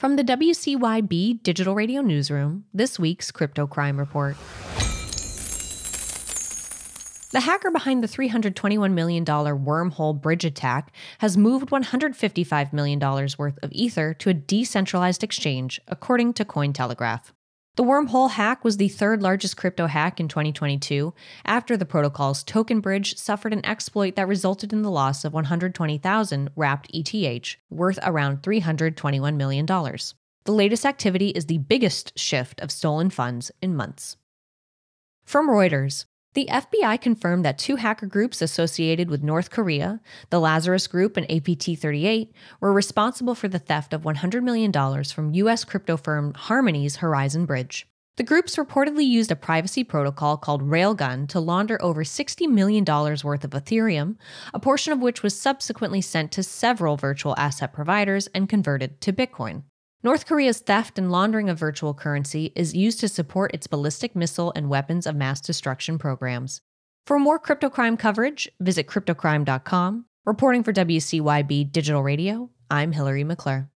From the WCYB Digital Radio Newsroom, this week's Crypto Crime Report. The hacker behind the $321 million wormhole bridge attack has moved $155 million worth of Ether to a decentralized exchange, according to Cointelegraph. The wormhole hack was the third largest crypto hack in 2022 after the protocol's token bridge suffered an exploit that resulted in the loss of 120,000 wrapped ETH, worth around $321 million. The latest activity is the biggest shift of stolen funds in months. From Reuters, the FBI confirmed that two hacker groups associated with North Korea, the Lazarus Group and APT 38, were responsible for the theft of $100 million from U.S. crypto firm Harmony's Horizon Bridge. The groups reportedly used a privacy protocol called Railgun to launder over $60 million worth of Ethereum, a portion of which was subsequently sent to several virtual asset providers and converted to Bitcoin. North Korea's theft and laundering of virtual currency is used to support its ballistic missile and weapons of mass destruction programs. For more crypto crime coverage, visit cryptocrime.com. Reporting for WCYB Digital Radio, I'm Hillary McClure.